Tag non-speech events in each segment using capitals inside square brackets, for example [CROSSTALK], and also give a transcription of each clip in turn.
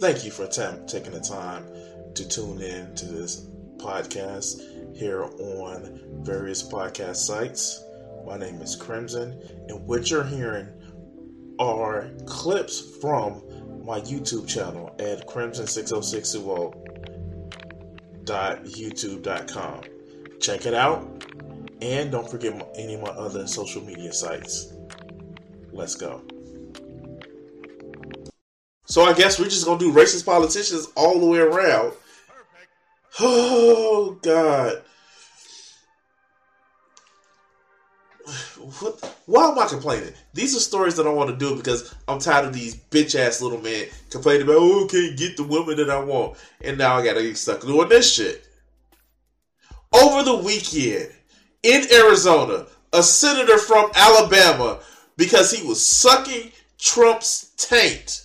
Thank you for taking the time to tune in to this podcast here on various podcast sites. My name is Crimson, and what you're hearing are clips from my YouTube channel at crimson60620.youtube.com. Check it out, and don't forget any of my other social media sites. Let's go. So I guess we're just gonna do racist politicians all the way around. Oh God. What, why am I complaining? These are stories that I want to do because I'm tired of these bitch ass little men complaining about, oh, can't get the woman that I want. And now I gotta get stuck doing this shit. Over the weekend in Arizona, a senator from Alabama, because he was sucking Trump's taint,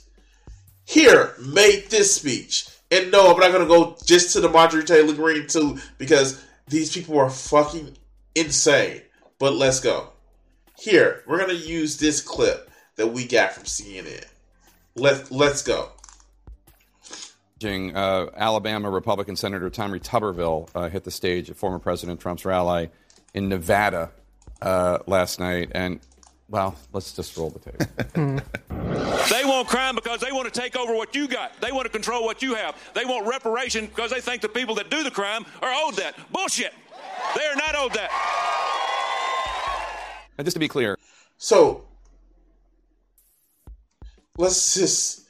here made this speech. And no, I'm not gonna go just to the Marjorie Taylor Greene too, because these people are fucking insane. But let's go. Here, we're gonna use this clip that we got from CNN. Let Let's go. Uh, Alabama Republican Senator Tommy Tuberville uh, hit the stage at former President Trump's rally in Nevada uh, last night, and well, let's just roll the tape. [LAUGHS] they want crime because they want to take over what you got. They want to control what you have. They want reparation because they think the people that do the crime are owed that. Bullshit. They are not owed that. And just to be clear. So let's just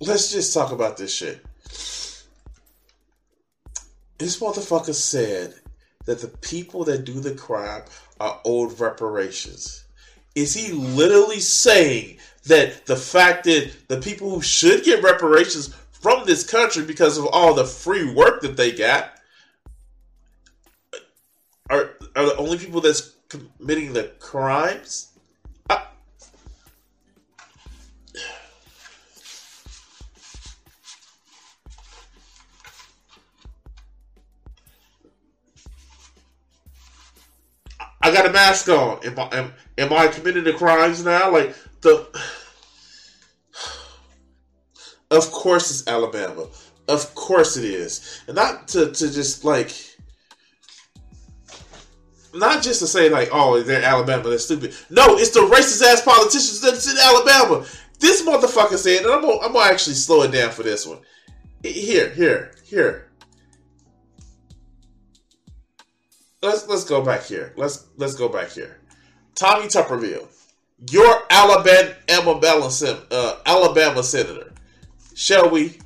let's just talk about this shit. This motherfucker said that the people that do the crime are owed reparations. Is he literally saying that the fact that the people who should get reparations from this country because of all the free work that they got are are the only people that's committing the crimes? Mask on. Am I am, am I committing the crimes now? Like the Of course it's Alabama. Of course it is. And not to, to just like not just to say like, oh, they're Alabama, they're stupid. No, it's the racist ass politicians that's in Alabama. This motherfucker said, and I'm gonna, I'm gonna actually slow it down for this one. Here, here, here. Let's let's go back here. Let's let's go back here. Tommy Tuberville, your Alabama uh, Alabama senator. Shall we?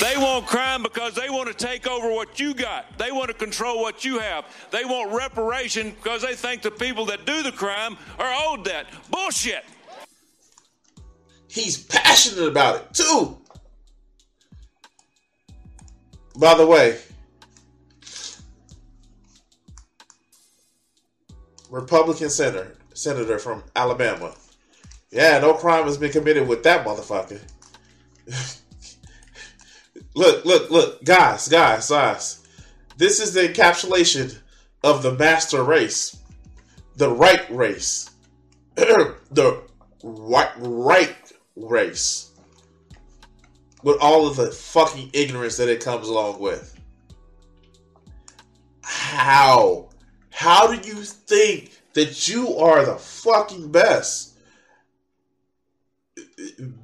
They want crime because they want to take over what you got. They want to control what you have. They want reparation because they think the people that do the crime are owed that. Bullshit. He's passionate about it too. By the way, Republican senator, senator from Alabama. Yeah, no crime has been committed with that motherfucker. [LAUGHS] Look, look, look, guys, guys, guys. This is the encapsulation of the master race, the right race, [CLEARS THROAT] the right, right race, with all of the fucking ignorance that it comes along with. How? How do you think that you are the fucking best?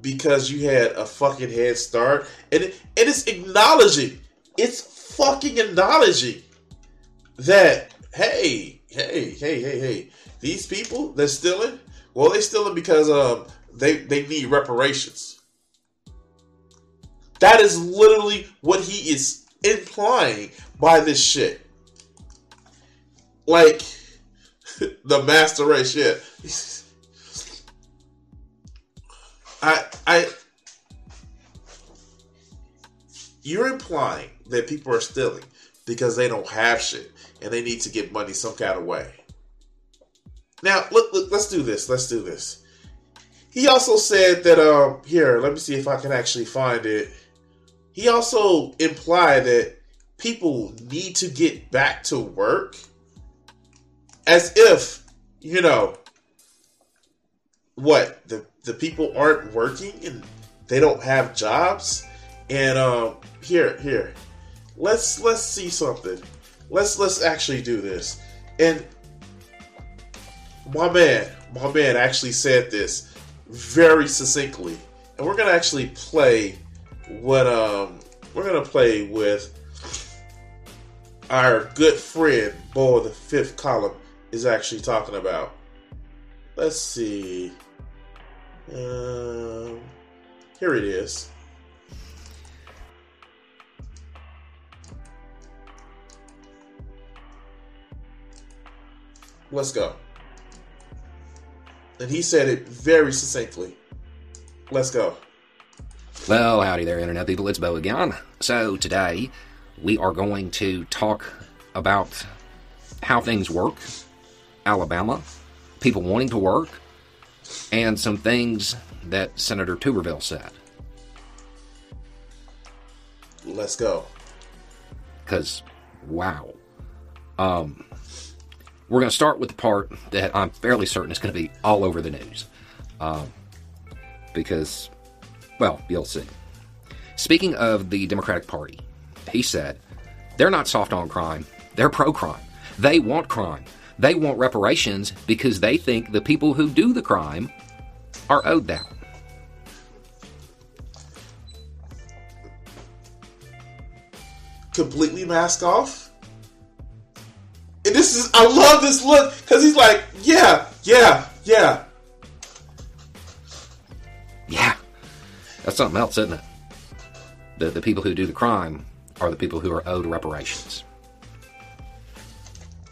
because you had a fucking head start, and it, and it's acknowledging, it's fucking acknowledging that hey, hey, hey, hey, hey, these people they're stealing. Well, they stealing because um they they need reparations. That is literally what he is implying by this shit. Like [LAUGHS] the master race shit. I, I, you're implying that people are stealing because they don't have shit and they need to get money some kind of way. Now, look, look let's do this. Let's do this. He also said that, um, here, let me see if I can actually find it. He also implied that people need to get back to work as if, you know, what, the the people aren't working and they don't have jobs. And um, here, here, let's let's see something. Let's let's actually do this. And my man, my man actually said this very succinctly, and we're gonna actually play what um we're gonna play with our good friend Beau the fifth column is actually talking about. Let's see. Um, here it is. Let's go. And he said it very succinctly. Let's go. Well, howdy there, Internet people. It's Beau again. So, today we are going to talk about how things work, Alabama, people wanting to work, and some things that Senator Tuberville said. Let's go. Because, wow. Um, we're going to start with the part that I'm fairly certain is going to be all over the news. Um, because, well, you'll see. Speaking of the Democratic Party, he said, they're not soft on crime, they're pro crime. They want crime. They want reparations because they think the people who do the crime are owed that. Completely mask off. And this is, I love this look because he's like, yeah, yeah, yeah. Yeah. That's something else, isn't it? The, the people who do the crime are the people who are owed reparations.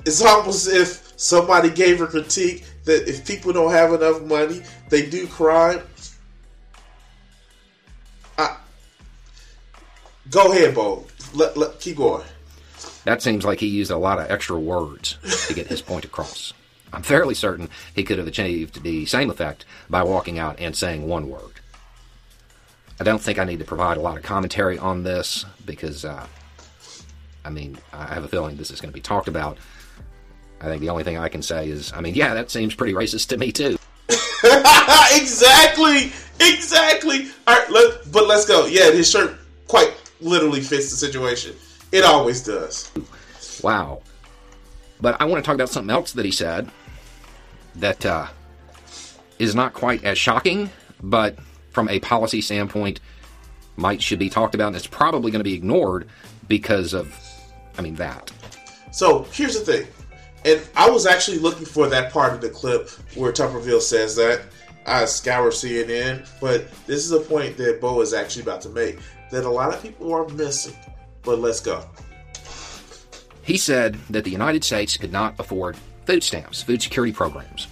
It's almost as if somebody gave a critique that if people don't have enough money, they do crime. I, go ahead, Beau. Let, let keep going. That seems like he used a lot of extra words to get his point across. I'm fairly certain he could have achieved the same effect by walking out and saying one word. I don't think I need to provide a lot of commentary on this because, uh, I mean, I have a feeling this is going to be talked about. I think the only thing I can say is, I mean, yeah, that seems pretty racist to me too. [LAUGHS] exactly, exactly. All right, let, but let's go. Yeah, his shirt quite literally fits the situation. It always does. Wow. But I want to talk about something else that he said that uh, is not quite as shocking, but from a policy standpoint, might should be talked about, and it's probably going to be ignored because of, I mean, that. So here's the thing, and I was actually looking for that part of the clip where Tuberville says that. I scour CNN, but this is a point that Beau is actually about to make that a lot of people are missing. But let's go. He said that the United States could not afford food stamps, food security programs,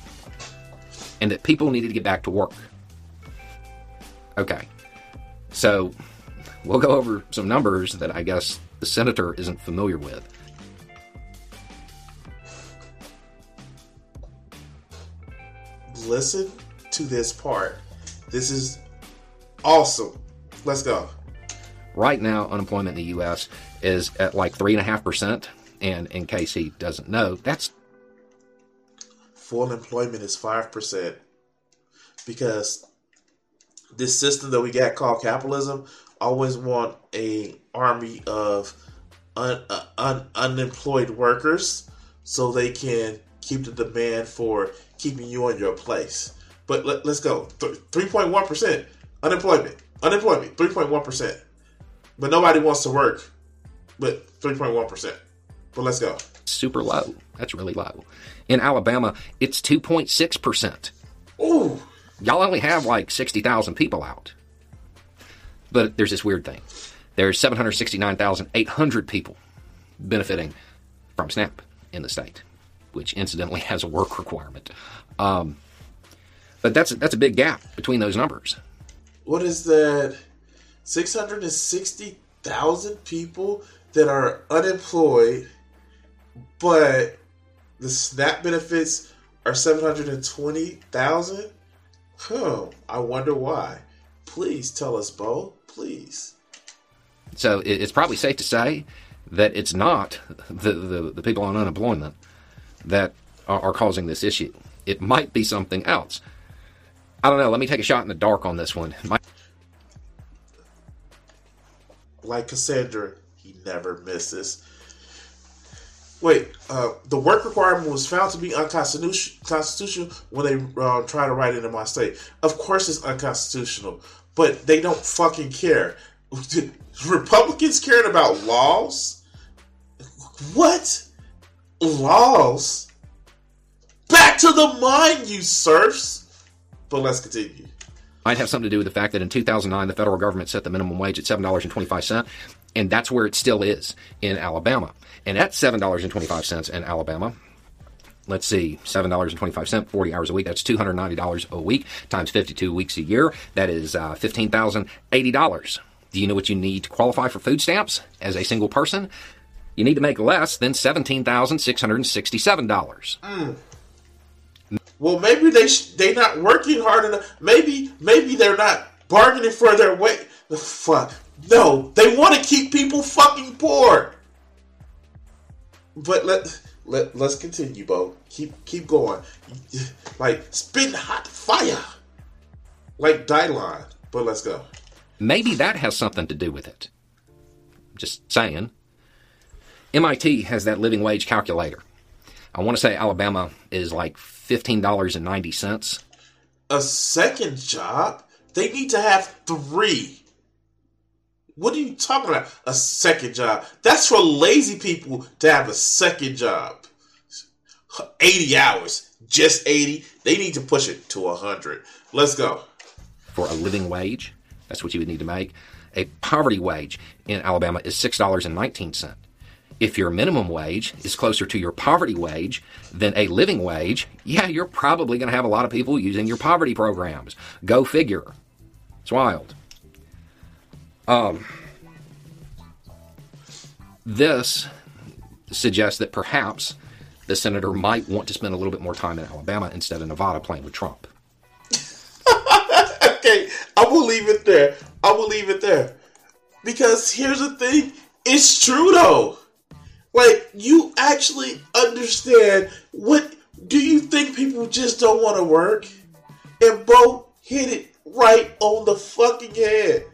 and that people needed to get back to work. Okay. So we'll go over some numbers that I guess the senator isn't familiar with. Listen to this part. This is awesome. Let's go. Right now, unemployment in the U.S. is at like 3.5%. And in case he doesn't know, that's full employment is 5%. Because this system that we got called capitalism always want a army of un, uh, un, unemployed workers so they can keep the demand for keeping you on your place. But let, us go. 3.1% unemployment. Unemployment, 3.1%. But nobody wants to work. But 3.1%. But let's go. Super low. That's really low. In Alabama, it's 2.6%. Ooh. Y'all only have like 60,000 people out. But there's this weird thing. There's 769,800 people benefiting from SNAP in the state, which incidentally [LAUGHS] has a work requirement. Um, but that's that's a big gap between those numbers. What is that? 660,000 people that are unemployed, but the SNAP benefits are 720,000? Huh, I wonder why. Please tell us, Beau. Please. So it's probably safe to say that it's not the, the, the people on unemployment that are, causing this issue. It might be something else. I don't know. Let me take a shot in the dark on this one. My- like Cassandra, he never misses. Wait, uh, the work requirement was found to be unconstitutional when they uh, try to write it in my state. Of course, it's unconstitutional, but they don't fucking care. [LAUGHS] Republicans caring about laws? What? Laws? Back to the mine, you serfs! But let's continue. Might have something to do with the fact that in 2009, the federal government set the minimum wage at $7.25, and that's where it still is in Alabama. And at $7.25 in Alabama, let's see, $7.25, 40 hours a week, that's $290 a week times 52 weeks a year. That is uh, $15,080. Do you know what you need to qualify for food stamps as a single person? You need to make less than $17,667. Mm. Well, maybe they sh- they not working hard enough. Maybe maybe they're not bargaining for their way. The fuck. No, they want to keep people fucking poor. But let let let's continue, Beau. Keep keep going. Like spin hot fire, like Dylon. But let's go. Maybe that has something to do with it. Just saying. MIT has that living wage calculator. I want to say Alabama is like $15.90. A second job? They need to have three. What are you talking about? A second job? That's for lazy people to have a second job. 80 hours. Just 80. They need to push it to 100. Let's go. For a living wage, that's what you would need to make. A poverty wage in Alabama is $6.19. If your minimum wage is closer to your poverty wage than a living wage, yeah, you're probably going to have a lot of people using your poverty programs. Go figure. It's wild. Um, this suggests that perhaps the senator might want to spend a little bit more time in Alabama instead of Nevada playing with Trump. [LAUGHS] okay, I will leave it there. I will leave it there. Because here's the thing it's true though. Like, you actually understand what do you think people just don't want to work? And Beau hit it right on the fucking head.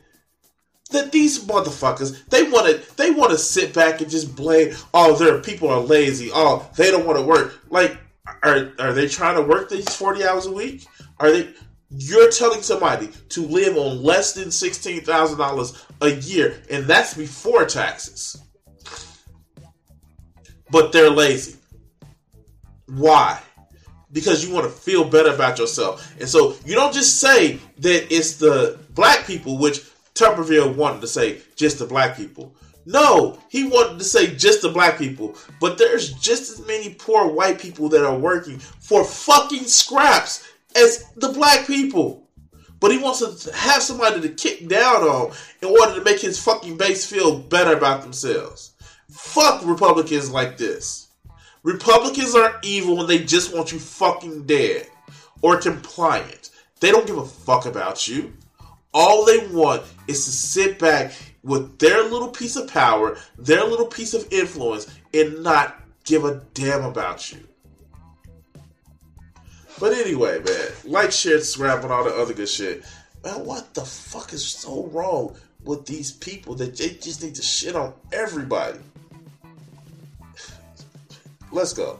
That these motherfuckers, they want to, they want to sit back and just blame. Oh, their people are lazy. Oh, they don't want to work. Like, are are they trying to work these forty hours a week? Are they? You're telling somebody to live on less than sixteen thousand dollars a year, and that's before taxes but they're lazy. Why? Because you want to feel better about yourself. And so you don't just say that it's the black people, which Tuberville wanted to say just the black people. No, he wanted to say just the black people, but there's just as many poor white people that are working for fucking scraps as the black people. But he wants to have somebody to kick down on in order to make his fucking base feel better about themselves. Fuck Republicans like this. Republicans are evil when they just want you fucking dead or compliant. They don't give a fuck about you. All they want is to sit back with their little piece of power, their little piece of influence, and not give a damn about you. But anyway, man, like, share, subscribe, and all the other good shit. Man, what the fuck is so wrong with these people that they just need to shit on everybody? Let's go.